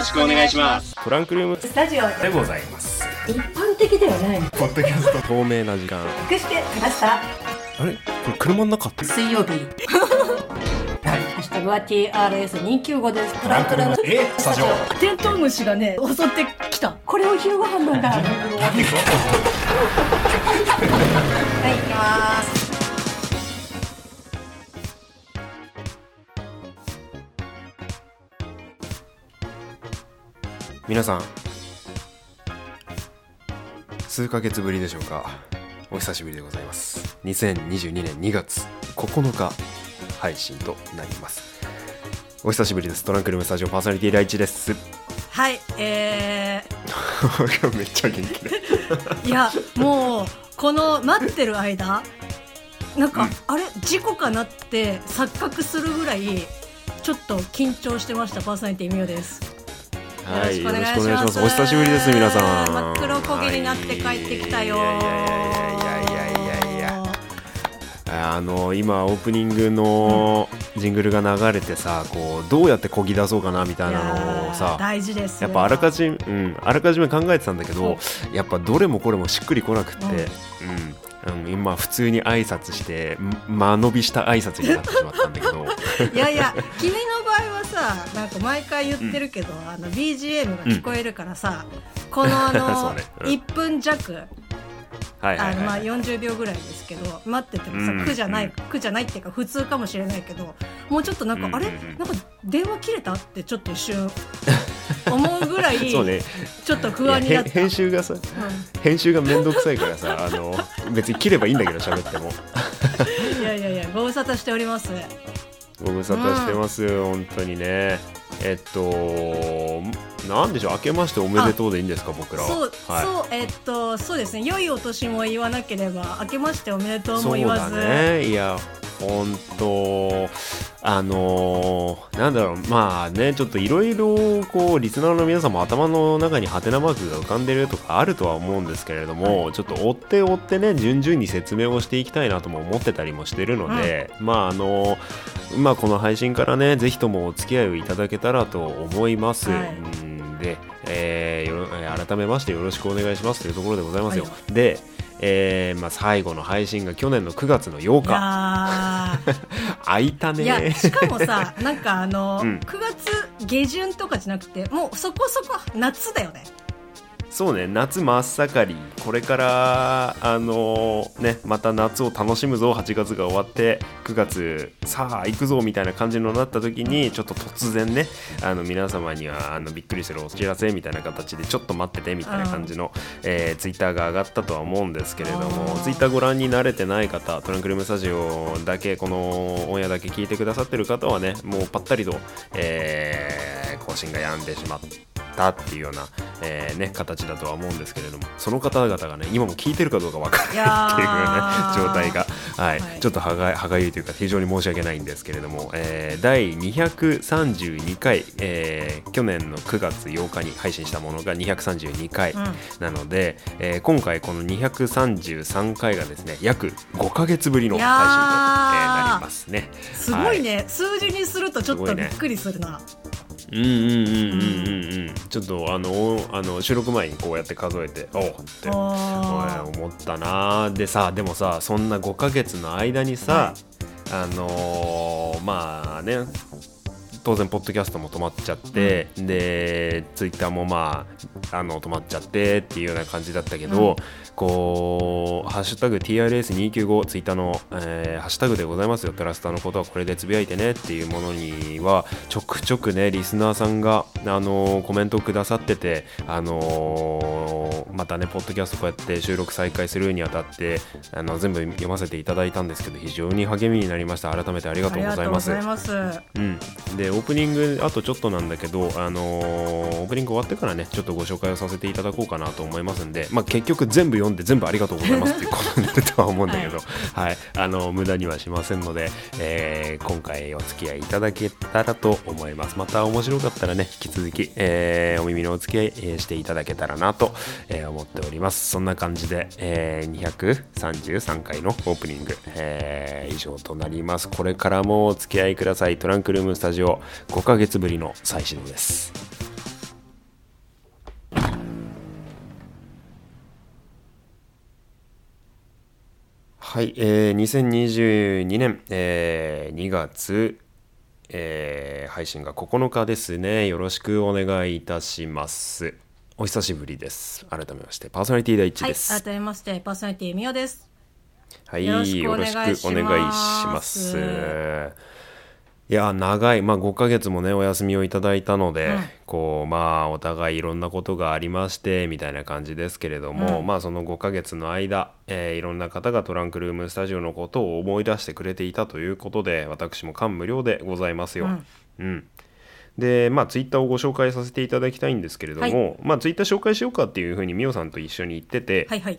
ろしくお願いします。トランクルーム。スタジオでございます。一般的ではない。ポッドキャスト。透明な時間。隠してきました？あれ？これ車の中？って水曜日。ハッシュタグは TRS295 です。トランクルーム。え？スタジオ。テントウムシがね襲ってきた。これを昼ご飯なんだ。はい行きます皆さん数ヶ月ぶりでしょうか？お久しぶりでございます。2022年2月9日配信となります。お久しぶりです。トランクルームスタジオパーソナリティ第一です。はいえ めっちゃ元気で。ー、いやもうこの待ってる間なんか、あれ？事故かなって錯覚するぐらいちょっと緊張してました。パーソナリティみよですはいよろしくお願いします。お久しぶりです皆さん。真っ黒焦げになって帰ってきたよ。はいいやいやいやいやいやいやいや。あの今オープニングのジングルが流れてさこうどうやってこぎ出そうかなみたいなのをさ。大事ですやっぱあらかじめ、うん、あらかじめ考えてたんだけどやっぱどれもこれもしっくりこなくって、うん。うん、今普通に挨拶してん間延びした挨拶になってしまったんだけど。いやいや君の場合はさなんか毎回言ってるけど、あの BGM が聞こえるからさ、このあの、ね。うん。1分弱あのまあはい40秒ぐらいですけど待っててもさ、うん苦じゃない、うん苦じゃないっていうか普通かもしれないけどもうちょっとなんか、うんあれうん。うんなんか電話切れた？ってちょっと一瞬 思うぐらいそうね。ちょっと不安になった。いや編編集がさうん。編集がめんどくさいからさ あの別に切ればいいんだけど喋っても。いやいやいやご無沙汰しております。ご無沙汰してますよ、本当にね。えっとなんでしょう明けましておめでとうでいいんですか僕らは。そう、はい。そうえっとそうですね。良いお年も言わなければ明けましておめでとうも言わず、ね。いや本当あのーなんだろうまあねちょっといろいろこうリスナーの皆さんも頭の中にハテナマークが浮かんでるとかあるとは思うんですけれども、ちょっと追って追ってね順々に説明をしていきたいなとも思ってたりもしてるので、まああのまあこの配信からねぜひともお付き合いをいただけたらと思います。はい。うんで、えー改めましてよろしくお願いしますというところでございますよ。はで、えーまあ、最後の配信が去年の9月の8い日や 空いたーいやねしかもさなんかあの、うん。9月下旬とかじゃなくてもうそこそこ夏だよねそうね夏真っ盛り。これからあのーねまた夏を楽しむぞ。8月が終わって9月さあ行くぞみたいな感じになった時にちょっと突然ねあの皆様にはあのびっくりするお知らせみたいな形でちょっと待っててみたいな感じの、えーツイッターが上がったとは思うんですけれどもツイッターご覧に慣れてない方トランクルームスタジオだけこのオンエアだけ聞いてくださってる方はねもうぱったりと、えー更新が止んでしまったっていうような、えーね、形だとは思うんですけれどもその方々がね今も聞いてるかどうか分からいやないっていうねー。状態が、はい。はい。ちょっと歯が歯がゆいというか非常に申し訳ないんですけれども、えー第232回、えー去年の9月8日に配信したものが232回うん。なので、えー今回この233回がですね約5ヶ月ぶりの配信と、えーなりますね。すごいね、数字にするとちょっとびっくりするな、うんうんうんうんうんうんちょっとあのあの収録前にこうやって数えておうって。思ったなでさでもさそんな5ヶ月の間にさ、あのーまあね当然ポッドキャストも止まっちゃって、でツイッターもまああの止まっちゃってっていうような感じだったけど、うん。こう「ハッシュタグ #TRS295」ツイッターの、えーハッシュタグでございますよ。トラスターのことはこれでつぶやいてねっていうものにはちょくちょくねリスナーさんが、あのーコメントをくださってて、あのーまたねポッドキャストこうやって収録再開するにあたってあの全部読ませていただいたんですけど非常に励みになりました。改めてありがとうございます。がとうござい。ます。うん、でオープニングあとちょっとなんだけど、あのーオープニング終わってからねちょっとご紹介をさせていただこうかなと思いますんで、まあ、結局全部読んで全部ありがとうございますっていうことになるとは思うんだけど、はい。あの無駄にはしませんので、えー今回お付き合いいただけたらと思います。また面白かったらね引き続き、えーお耳のお付き合い、えーしていただけたらなと、えー思っております。そんな感じで、えー233回のオープニング、えー以上となります。これからもお付き合いください。トランクルームスタジオの5ヶ月ぶりの再始動です。はい、えー、2022年、えー、2月、えー、配信が9日ですね。よろしくお願いいたします。お久しぶりです。改めまして、パーソナリティ第一です、はい。改めまして、パーソナリティみおです。はい、よろしくお願いします。いや、長い、まあ5ヶ月もね、お休みをいただいたので、うんこう、まあお互いいろんなことがありまして、みたいな感じですけれども、うんまあその5ヶ月の間、えーいろんな方がトランクルームスタジオのことを思い出してくれていたということで、私も感無量でございますよ。うん。うん。でまあツイッターをご紹介させていただきたいんですけれども、まあツイッター紹介しようかっていうふうにみおさんと一緒に言ってて、はいはい。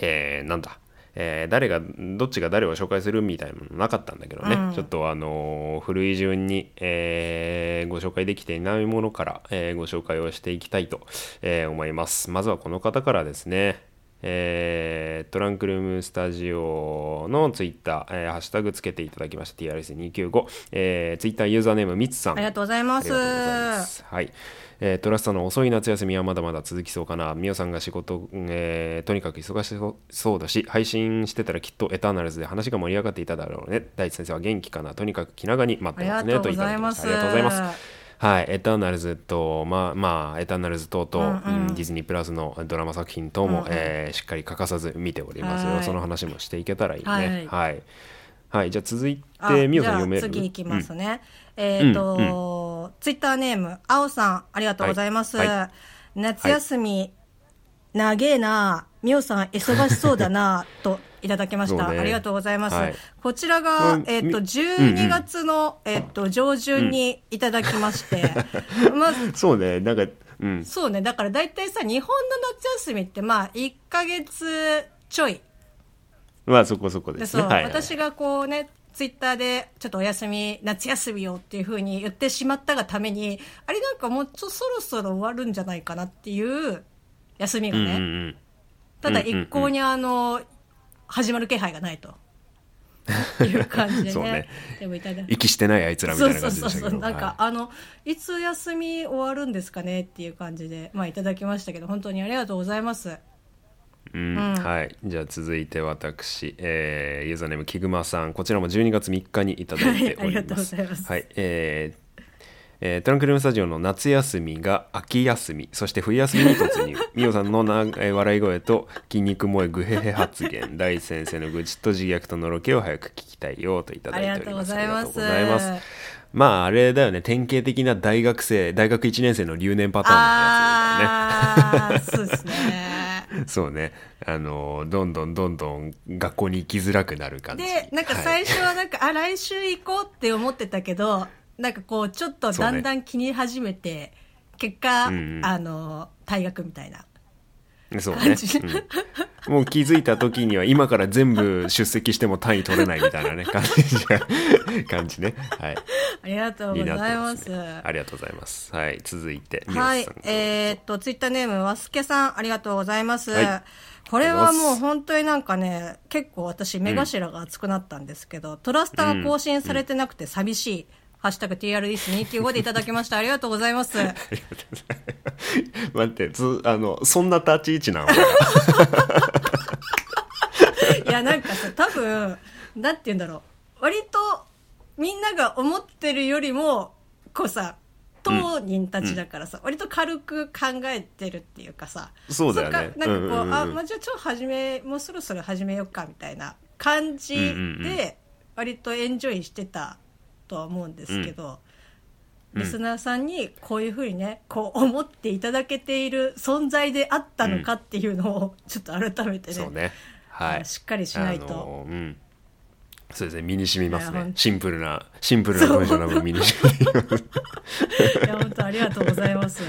えーなんだ、えー誰がどっちが誰を紹介するみたいなのなかったんだけどね、うん。ちょっとあのー古い順に、えーご紹介できていないものから、えーご紹介をしていきたいと、えー思います。まずはこの方からですねえートランクルームスタジオのツイッター、えーハッシュタグつけていただきました TRS295、えー、ツイッターユーザーネームみつさんありがとうございます。はい。えートラストの遅い夏休みはまだまだ続きそうかな。みおさんが仕事、えーとにかく忙しそうだし、配信してたらきっとエターナルズで話が盛り上がっていただろうね。大地先生は元気かな。とにかく気長に待ってますね。といただきますしたありがとうございます。はい、エターナルズと、まあ、まあ、エターナルズ等々、うんうん。うんディズニープラスのドラマ作品等も、うんうん。えーしっかり欠かさず見ております。よ。はいその話もしていけたらいいね。はい。はい。はい、じゃあ続いあて、みおさん読める？次いきますね、えっ、と、ツイッターネームあおさんありがとうございます、はい。は夏休み、長えな。みおさん忙しそうだなといただきました、ね。ありがとうございます、はい。こちらが、うんえっ、とみ12月の、えっ、と上旬にいただきまして、まず そうね、なんか、うん。そうね。だから大体さ日本の夏休みってまあ1ヶ月ちょい。まあ、そこそこですそう、はい。はい私がこうねツイッターでちょっとお休み夏休みよっていうふうに言ってしまったがためにあれなんかもうちょそろそろ終わるんじゃないかなっていう休みがね、うんうんうん。ただうんうんうん。一向にあの始まる気配がないと いう感じでねそうねでもいただ息してないあいつらみたいな感じでしたけど。そうそうそうそうなんか、はあのいつ休み終わるんですかねっていう感じでまあいただきましたけど本当にありがとうございますいうんうんはい。じゃあ続いて私、えーユーザーネームキグマさん。こちらも12月3日にいただいております。はいありがとうございますはい。えーえートランクルームスタジオの夏休みが秋休み。そして冬休み。に突入みおさんのな、えー笑い声と筋肉萌えグヘヘ発言大先生の愚痴と自虐とのろけを早く聞きたいよといただいておりますありがとうございます。ありがとうございますまああれだよね。典型的な大学生大学1年生の留年パターンのやつだよね。そうですね。そうね。あの、どんどんどんどん学校に行きづらくなる感じ。でなんかはい最初はなんか、あ来週行こうって思ってたけどなんかこうちょっとだんだん気に始めて、結果、うんうん。あの退学みたいな。そうね。うん。もう気づいた時には今から全部出席しても単位取れないみたいなね、感じ。が、感じね。はい。ありがとうございまますすね。ありがとうございます。はい。続いて、はい。えーっとツイッターネームわすけさんありがとうございます、はい。これはもう本当になんかね結構私目頭が熱くなったんですけど、トラスタが更新されてなくて寂しい、ハッシュタグ TRDS295 でいただきました。ありがとうございます。待って、つ、あの、そんな立ち位置なの いやなんかさ多分なんて言うんだろう。割とみんなが思ってるよりもこうさ当人たちだからさ、割と軽く考えてるっていうかさそうだよね。なんかこう,、うんうんうんあ、まあ、じゃあちょっと始めもうそろそろ始めようかみたいな感じうんうんうん。で割とエンジョイしてたとは思うんですけど、リスナーさんにこういうふうにねこう思っていただけている存在であったのかっていうのをちょっと改めてね,、そうね。はい。しっかりしないと。あのうん。そうですね、身に染みます。ねシンプルな、シンプルな文章な分身に染みます。いや本当ありがとうございます。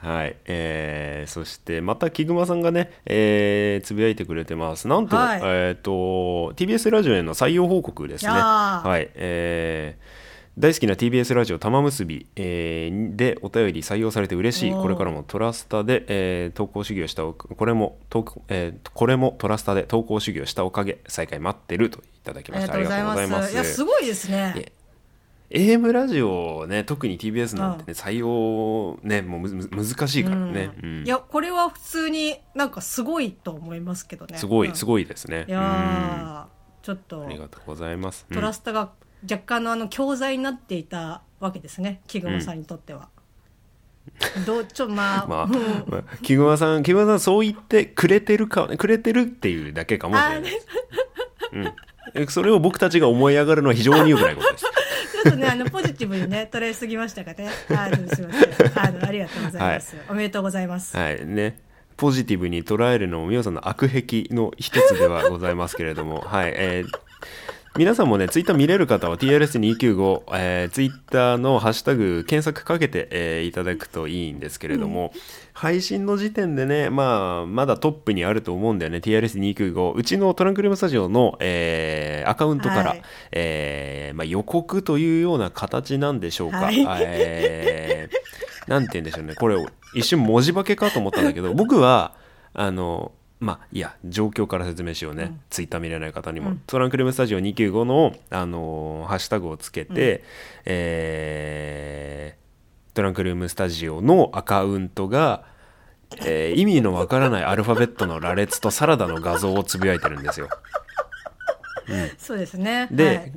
はい、えーそしてまたキグマさんがね、えーつぶやいてくれてます。なんと,、はい。えー、と TBS ラジオへの採用報告ですね。はい。えー大好きな TBS ラジオ玉結び、えーでお便り採用されて嬉しいこれからもトラスタで、えー投稿修行したおかこれも投稿えーこれもトラスタで投稿修行したおかげ再開待ってるといただきました。ありがとうございます。いやすごいですね。AM ラジオね特に TBS なんてね、採用ねもうむむ難しいからね、うんいやこれは普通になんかすごいと思いますけどね。すごい、うんすごいですね。いやちょっとありがとうございます。うんトラストが若干のあの教材になっていたわけですね木雲さんにとっては。どうちょまあ、まあ、うんまあ、木熊さん、木熊さん、そう言ってくれてるか、くれてるっていうだけかもしれないです。うんえ。それを僕たちが思い上がるのは非常に良くないことです。ちょっとね、あの、ポジティブにね、捉えすぎましたかね。あの、すみません。あの、ありがとうございます。おめでとうございます。はいね。ポジティブに捉えるのも、皆さんの悪癖の一つではございますけれども、はい。えー皆さんもね、ツイッター見れる方は TRS295、えー、ツイッターのハッシュタグ検索かけて、えーいただくといいんですけれども、配信の時点でね、まあ、まだトップにあると思うんだよね、TRS295。うちのトランクルームスタジオの、えーアカウントから、はいえーまあ、予告というような形なんでしょうか。はいえーなんて言うんでしょうね。これ、一瞬文字化けかと思ったんだけど、僕は、あの、まあ、いや、状況から説明しようね。ツイッター見れない方にも。トランクルームスタジオ295の、あのハッシュタグをつけて、えートランクルームスタジオのアカウントが、えー意味のわからないアルファベットの羅列とサラダの画像をつぶやいてるんですよ。そうですね。で、はい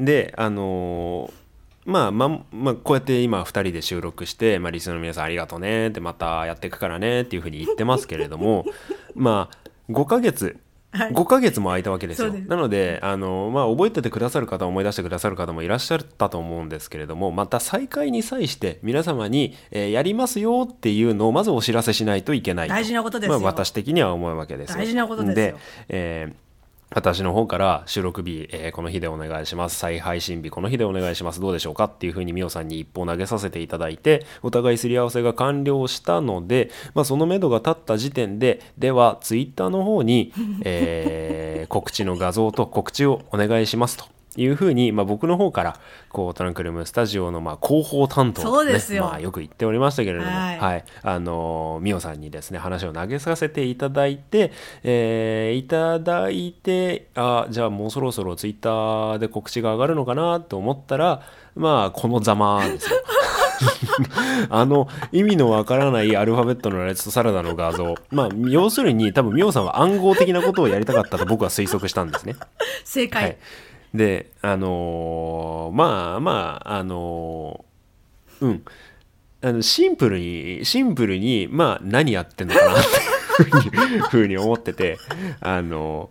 であのーまあまあまあこうやって今2人で収録して、まあ、リスナーの皆さんありがとうねってまたやっていくからねっていうふうに言ってますけれども まあ5ヶ月はい。5ヶ月も空いたわけですよ。す。なのであの、まあ、覚えててくださる方思い出してくださる方もいらっしゃったと思うんですけれどもまた再開に際して皆様に、えーやりますよっていうのをまずお知らせしないといけないと。大事なことですよまあ、私的には思うわけですよ大事なことですよで、えー私の方から収録日、えーこの日でお願いします再配信日この日でお願いしますどうでしょうかっていうふうにミオさんに一報投げさせていただいてお互いすり合わせが完了したので、まあ、その目処が立った時点でではツイッターの方に、えー告知の画像と告知をお願いしますと。いうふうに、まあ、僕の方からこうトランクルームスタジオのまあ広報担当そうですよまあ、よく言っておりましたけれども、はいはい、あのみおさんにですね話を投げさせていただいて、えーいただいてあじゃあもうそろそろツイッターで告知が上がるのかなと思ったらまあこのざまですよ。あの意味のわからないアルファベットの羅列とサラダの画像まあ要するに多分みおさんは暗号的なことをやりたかったと僕は推測したんですね。正解。はい、であのーまあまああのーうんあのシンプルにシンプルにまあ何やってんのかなっていうふうに思ってて あの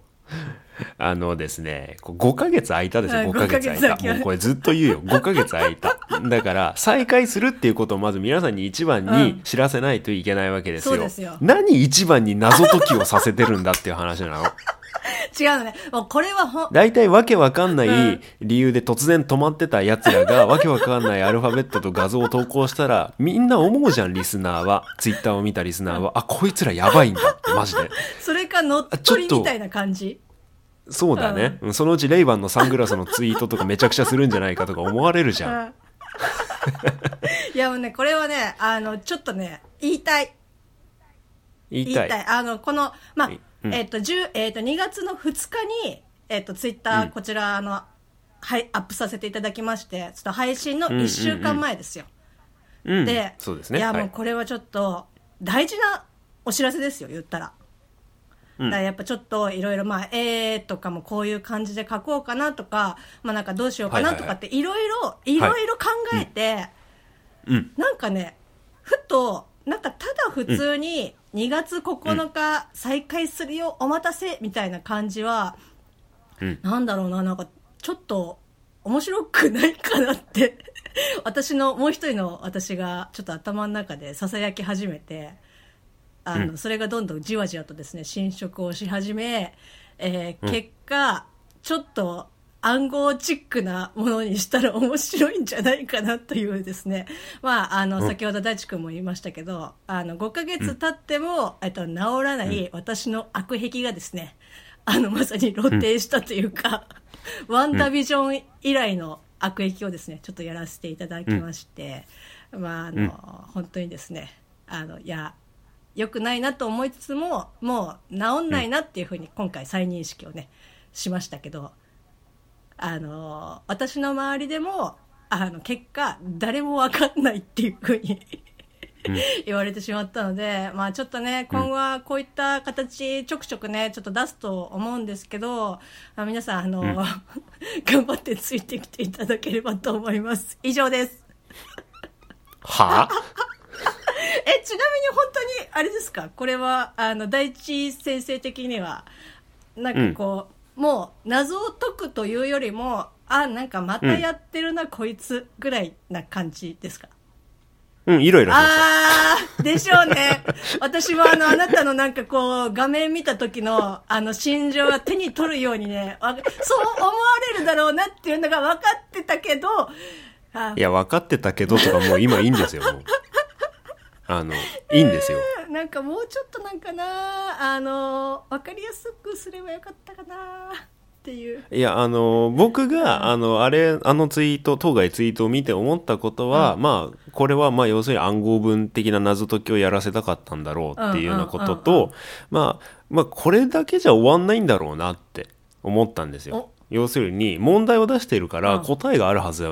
あのですね、こう5ヶ月空いたですよ、はい5ヶ月空い5ヶ月空きた。もうこれずっと言うよ、5ヶ月空いた。だから、再開するっていうことをまず皆さんに一番に知らせないといけないわけですよ。そうですよ何一番に謎解きをさせてるんだっていう話なの。違うのね。もうこれはほん、大体わけわかんなういん。理由で突然止まってた奴らが わけわかんないアルファベットと画像を投稿したらみんな思うじゃんリスナーは。ツイッターを見たリスナーは。あこいつらやばいんだってマジで。それか乗っ取りみたいな感じ。そうだね、うん。そのうちレイバンのサングラスのツイートとかめちゃくちゃするんじゃないかとか思われるじゃん。うん。いやもうね、これはね、あの、ちょっとね、言いたい。言いたい。あの、この、まあ、うんえっ、と、10、えっ、と、2月の2日に、えっ、と、ツイッター、うん。こちら、あの、はい、アップさせていただきまして、ちょっと配信の1週間前ですよ。うん。で、そうですね。いや、はい。もうこれはちょっと、大事なお知らせですよ、言ったら。うん。だからやっぱちょっといろいろまあ、えーとかもこういう感じで書こうかなとか、まあなんかどうしようかなとかっていろいろ、いろいろ考えて、うん。なんかね、ふと、なんかただ普通に2月9日再開するよ、お待たせみたいな感じは、うん。なんだろうな、なんかちょっと面白くないかなって、私の、もう一人の私がちょっと頭の中で囁き始めて、あの、うん。それがどんどんじわじわとですね、侵食をし始め、えーうん。結果、ちょっと暗号チックなものにしたら面白いんじゃないかなというですね、まあ、あの、うん。先ほど大地君も言いましたけど、あの、5ヶ月経っても、えっと、治らない私の悪癖がですね、あの、まさに露呈したというか、ワンダービジョン以来の悪癖をですね、ちょっとやらせていただきまして、まあ、あの、うん。本当にですね、あの、いや、良くないなと思いつつも、もう治んないなっていうふうに今回再認識をね、しましたけど、あの、私の周りでも、あの、結果、誰もわかんないっていうふうに 言われてしまったので、まあちょっとね、今後はこういった形ちょくちょくね、ちょっと出すと思うんですけど、あ皆さん、あの、頑張ってついてきていただければと思います。以上です。は え、ちなみに本当に、あれですか？これは、あの、第一先生的には、なんかこう、もう、謎を解くというよりも、あ、なんかまたやってるな、こいつ、ぐらいな感じですか？うん、いろいろ。あー、でしょうね。私もあの、あなたのなんかこう、画面見た時の、あの、心情が手に取るようにね、わそう思われるだろうなっていうのが分かってたけど、あいや、分かってたけどとかもう今いいんですよ、もう。あの、いいんですよ。なんかもうちょっとなんかな、あの、分かりやすくすればよかったかな、っていう。いや、あの、僕が、あの、あれ、あのツイート、当該ツイートを見て思ったことは、まあ、これは、まあ、要するに暗号文的な謎解きをやらせたかったんだろうっていうようなことうんうんうんと、まあ、まあ、これだけじゃ終わんないんだろうなって思ったんですよお。要するに、問題を出しているから、うん。答えがあるはず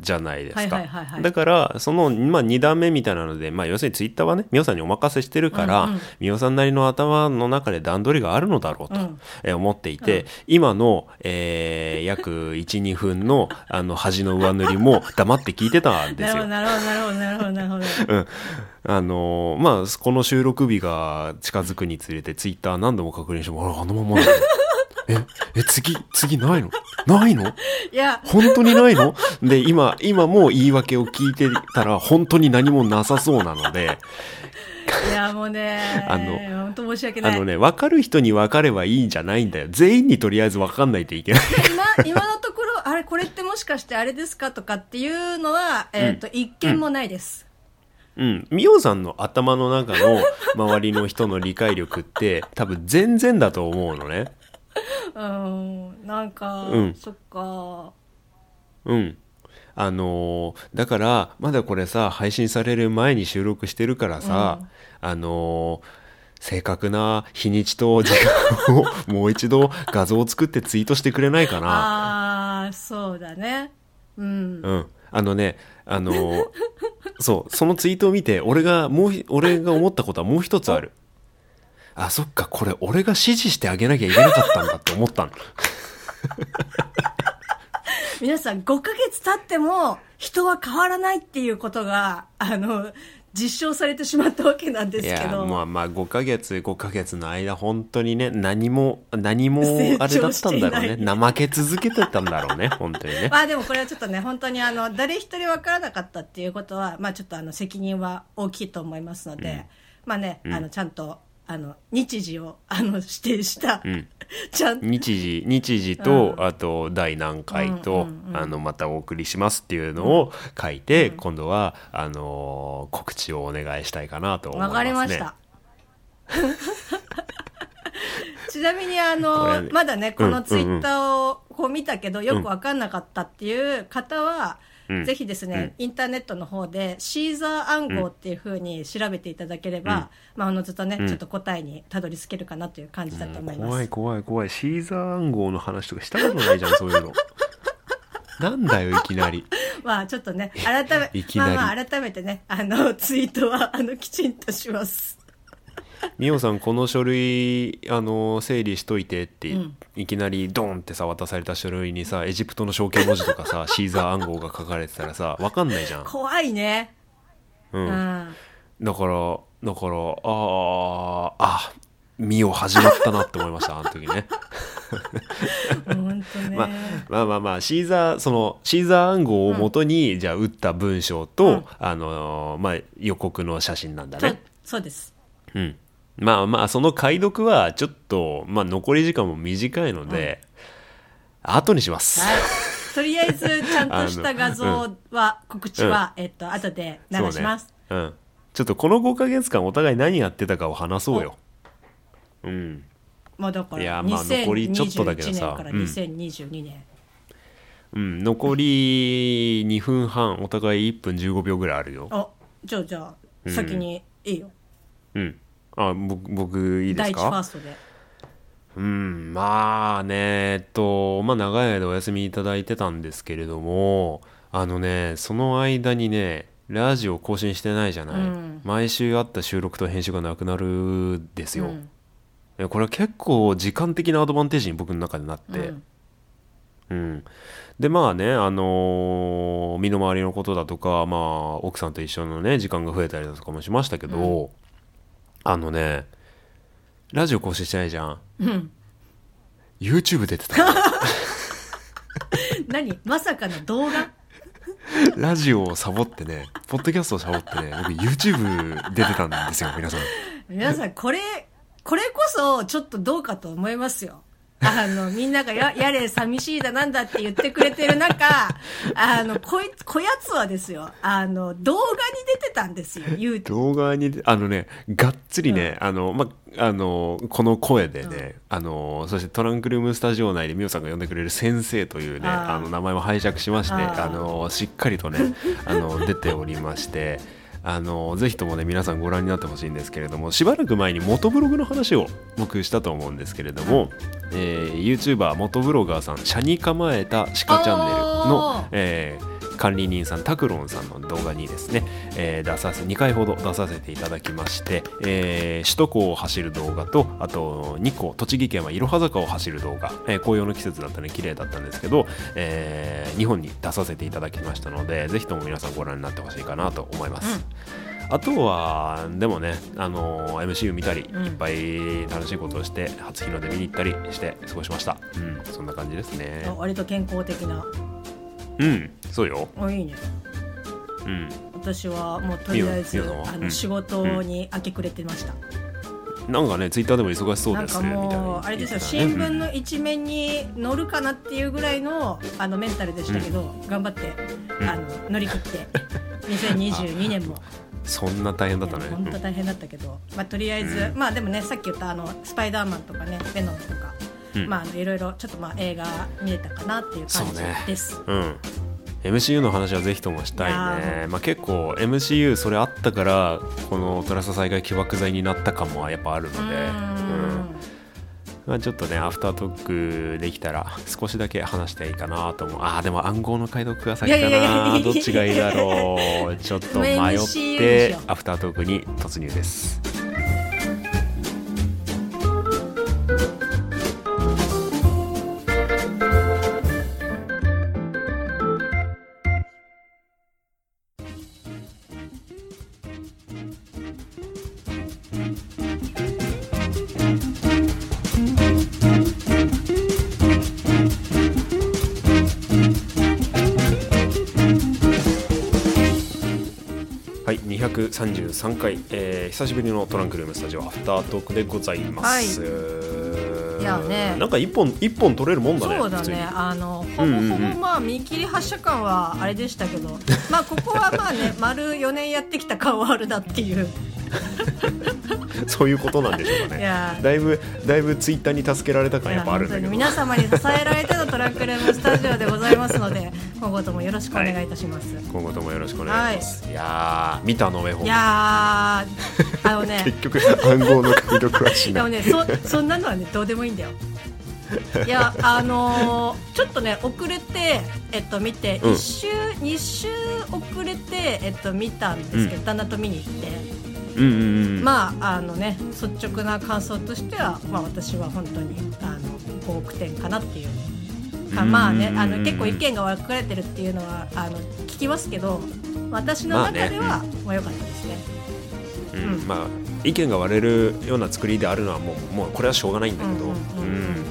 じゃないですはいか。だから、その、まあ、2段目みたいなので、まあ、要するにツイッターはね、みおさんにお任せしてるから、うんうん。さんなりの頭の中で段取りがあるのだろうと、うん。えー思っていて、今の、えー約1、2分の、あの、端の上塗りも 黙って聞いてたんですよ。なるほど、なるほど、なるほど、なるほど。あのーまあ、この収録日が近づくにつれて、ツイッター何度も確認しても、あれあのままなのえ、え、次、次ないの？ないの？いや、本当にないの？で、今、今もう言い訳を聞いてたら、本当に何もなさそうなので、いや、もうね、あの本当申し訳ない。あのね、分かる人に分かればいいんじゃないんだよ。全員にとりあえず分かんないといけない。今、今のところ、あれ、これってもしかしてあれですかとかっていうのは、えっ、と、一件もないです。うん。みおさんの頭の中の周りの人の理解力って多分全然だと思うのね。うん、なんか、うんそっか。うん。あのーだから、まだこれさ、配信される前に収録してるからさ、あのー正確な日にちと時間をもう一度画像を作ってツイートしてくれないかな。ああ、そうだね。うん。うん。あのね、あのーそう、そのツイートを見て、俺が、もうひ、俺が思ったことはもう一つある。あ、そっか、これ俺が指示してあげなきゃいけなかったんだって思ったの。皆さん、5ヶ月経っても、人は変わらないっていうことが、あの、実証されてしまったわけなんですいや、けど。まあまあ、5ヶ月、5ヶ月の間、本当にね、何も、何も、あれだったんだろうね。怠け続けてたんだろうね、本当にね。まあでもこれはちょっとね、本当にあの、誰一人分からなかったっていうことは、まあちょっとあの、責任は大きいと思いますので、まあね、あの、ちゃんと、あの、日時を、あの、指定した、ん。ちゃん。と、日時、日時と、うん。あと、第何回と、うんうんうんあの、またお送りしますっていうのを書いて、今度は、あのー告知をお願いしたいかなと思いますね。わかりました。ちなみにあこの、れね。まだね、こうんのツイッターをこう見たけど、よくわかんなかったっていう方は、うんぜひですね、インターネットの方で、シーザー暗号っていうふうに調べていただければ、まあ、あの、ずっとね、ちょっと答えにたどり着けるかなという感じだと思います。怖い怖い怖い。シーザー暗号の話とかしたことないじゃん、そういうの。なんだよ、いきなり。まあ、ちょっとね、改め、いきなりまあまあ、改めてね、あの、ツイートは、あの、きちんとします。みおさん、この書類、あの、整理しといてって、うんいきなりドンってさ、渡された書類にさ、エジプトの象形文字とかさ、シーザー暗号が書かれてたらさ、わかんないじゃん。怖いね。う。うんん。だから、だから、ああ、あ、みお始まったなって思いました、あの時ね。本当ね。まあ、まあまあまあ、シーザー、その、シーザー暗号をもとに、じゃあ、打った文章と、うんあのーまあ、予告の写真なんだね。そうです。うん。まあまあ、その解読は、ちょっと、まあ、残り時間も短いので、後にします。はい。とりあえず、ちゃんとした画像は、告知は、えっと、後で流します。ね。うん。ちょっとこの5ヶ月間お互い何やってたかを話そうよ。うん。まあ、だから、いやまあ残りちょっとだけど2021さ年から2022年。うん。残り2分半、お互い1分15秒ぐらいあるよ。あ、じゃあ、じゃあ、先にいいよ。うん。あ、僕、僕いいで第一すかファーストで。うん、まあね、えっと、まあ長い間お休みいただいてたんですけれども、あのね、その間にね、ラジオ更新してないじゃない、うん。毎週あった収録と編集がなくなるですよ、うん。えこれは結構時間的なアドバンテージに僕の中でなって、うん。うん、でまあね、あのー身の回りのことだとか、まあ、奥さんと一緒のね時間が増えたりだとかもしましたけど、あのねラジオ更新してないじゃん。うん。YouTube 出てた。何？まさかの動画？ラジオをサボってねポッドキャストをサボってね僕 YouTube 出てたんですよ皆さん。皆さんこれこれこそちょっとどうかと思いますよあのみんながややれ寂しいだなんだって言ってくれてる中 あのこいこやつはですよあの動画に出てたんですよ YouTube 動画にあのねがっつりね、あのまあのこの声でね、あのそしてトランクルームスタジオ内でミオさんが呼んでくれる先生というねあの名前を拝借しましてあのしっかりとねあの出ておりましてあのぜひともね皆さんご覧になってほしいんですけれどもしばらく前に元ブログの話を僕したと思うんですけれども、えー、YouTuber 元ブロガーさん「車に構えた鹿チャンネルのあー」えー管理人さんタクロンさんの動画にですね、えー出させ2回ほど出させていただきまして、えー首都高を走る動画とあと2個栃木県はいろは坂を走る動画、えー紅葉の季節だったので綺麗だったんですけど、え2本に出させていただきましたのでぜひとも皆さんご覧になってほしいかなと思います。あとはでもね、あの MCU 見たり、うん。いっぱい楽しいことをして初日の出見に行ったりして過ごしました。うんそんな感じですね。割と健康的なうん。そうよ。あいいね。うん。私はもうとりあえずあうん。の仕事に明け暮れてました、なんかねツイッターでも忙しそうですみたいにもうあれですよ。新聞の一面に載るかなっていうぐらいのあのメンタルでしたけど、頑張ってうん。あの乗り切って2022年も。そんな大変だったね。本当大変だったけど、まあ、とりあえず、まあでもねさっき言ったあのスパイダーマンとかねベノムとか、うん。まああのいろいろちょっとまあ映画見れたかなっていう感じそうね。です。うん MCU の話はぜひともしたいね、まあ、結構 MCU それあったからこのトラス災害起爆剤になった感もやっぱあるので、ううん。ん。まあ、ちょっとねアフタートークできたら少しだけ話していいかなと思う。あーでも暗号の解読が先かいやいやいやいや。などっちがいいだろう。ちょっと迷って アフタートークに突入です久しぶりのトランクルームスタジオアフタートークでございます、い。やね。なんか一本一本取れるもんだねそうだね。あのほぼうんうんうん。ほぼまあ見切り発車感はあれでしたけど、まあここはまあね 丸4年やってきた感はあるなっていう そういうことなんでしょうかね。いや。だいぶだいぶツイッターに助けられた感いややっぱあるんだけど。皆様に支えられてのトラックルームスタジオでございますので 今後ともよろしくお願いいたします、今後ともよろしくお願いします、い、やー見たの上本いやーあのね 結局暗号の解読はしでな。いもねそそんなのはねどうでもいいんだよ。いやあのーちょっとね遅れて、えっと、見て、うん。1週2週遅れて、えっと、見たんですけど、旦那と見に行ってうんうんうん。まああのね率直な感想としては、まあ、私は本当にあの5億点かなっていうかまあねあの結構意見が分かれてるっていうのはあの聞きますけど私の中では、まあ良かったですね。うん。うん。まあ意見が割れるような作りであるのはもうもうこれはしょうがないんだけど、うんうんうんうん。うん。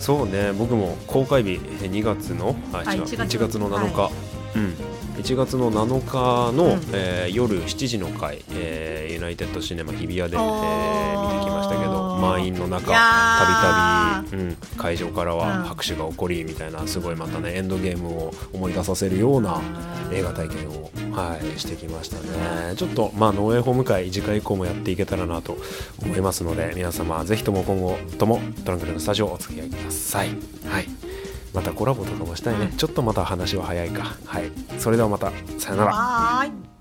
そうね僕も公開日え2月の？あはい違う1月1月の7日、はうん1月の7日の、うん。えー夜7時の回、えーユナイテッドシネマ日比谷で、えおー。ー見てきましたけど満員の中たびたび、うん、会場からうん。は拍手が起こりみたいなすごいまたねエンドゲームを思い出させるような映画体験を、はい、してきましたね。ちょっとまあ農園ホーム会次回以降もやっていけたらなと思いますので皆様ぜひとも今後ともトランクルのスタジオお付き合いください。はいまたコラボとかもしたいね、うん。ちょっとまた話は早いか。はい。それではまた。さよなら